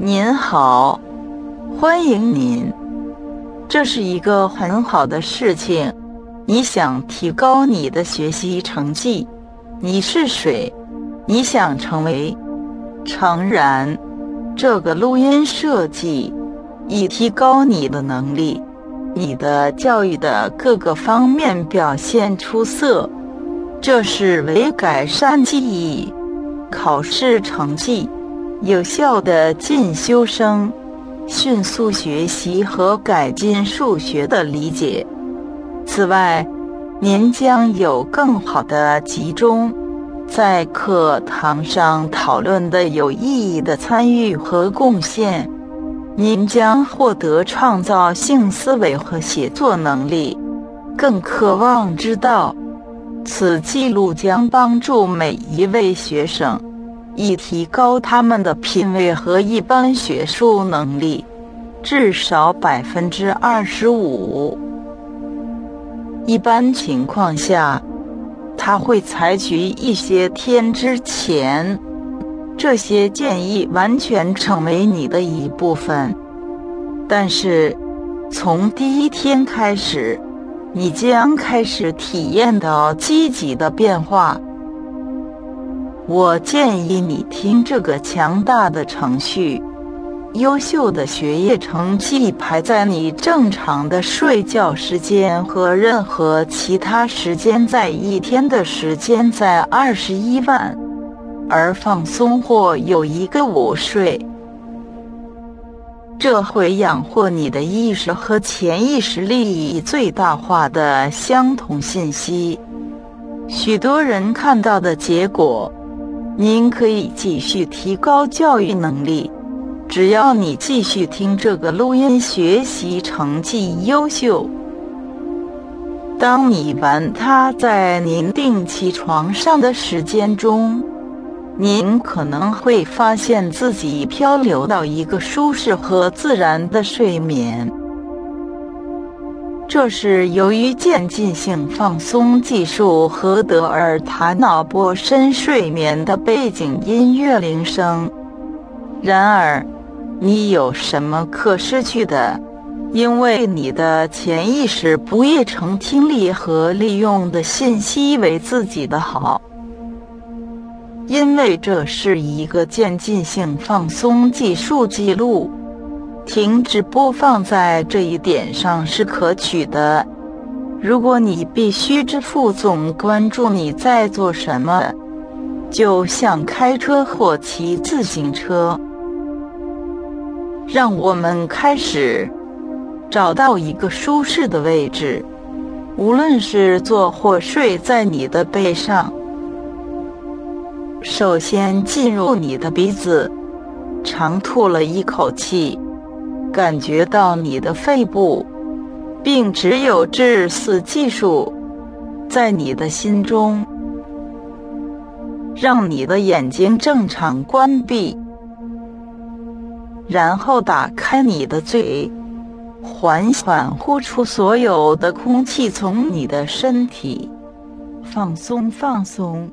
您好，欢迎您。这是一个很好的事情。你想提高你的学习成绩？你是谁？你想成为？诚然，这个录音设计以提高你的能力，你的教育的各个方面表现出色。这是为改善记忆、考试成绩、有效的进修生、迅速学习和改进数学的理解。此外，您将有更好的集中在课堂上讨论的有意义的参与和贡献。您将获得创造性思维和写作能力。更渴望知道，此记录将帮助每一位学生以提高他们的品味和一般学术能力，至少百分之二十五。一般情况下，他会采取一些天之前，这些建议完全成为你的一部分。但是，从第一天开始，你将开始体验到积极的变化。我建议你听这个强大的程序。优秀的学业成绩排在你正常的睡觉时间和任何其他时间在一天的时间在二十一万，而放松或有一个午睡，这会养活你的意识和潜意识利益最大化的相同信息。许多人看到的结果，您可以继续提高教育能力。只要你继续听这个录音，学习成绩优秀。当你玩它在您定期床上的时间中，您可能会发现自己漂流到一个舒适和自然的睡眠。这是由于渐进性放松技术和德尔塔脑波深睡眠的背景音乐铃声。然而。你有什么可失去的？因为你的潜意识不易成听力和利用的信息为自己的好，因为这是一个渐进性放松技术记录。停止播放在这一点上是可取的。如果你必须支付总关注你在做什么，就像开车或骑自行车。让我们开始找到一个舒适的位置，无论是坐或睡在你的背上。首先进入你的鼻子，长吐了一口气，感觉到你的肺部，并只有致死技术在你的心中，让你的眼睛正常关闭。然后打开你的嘴，缓缓呼出所有的空气，从你的身体放松放松。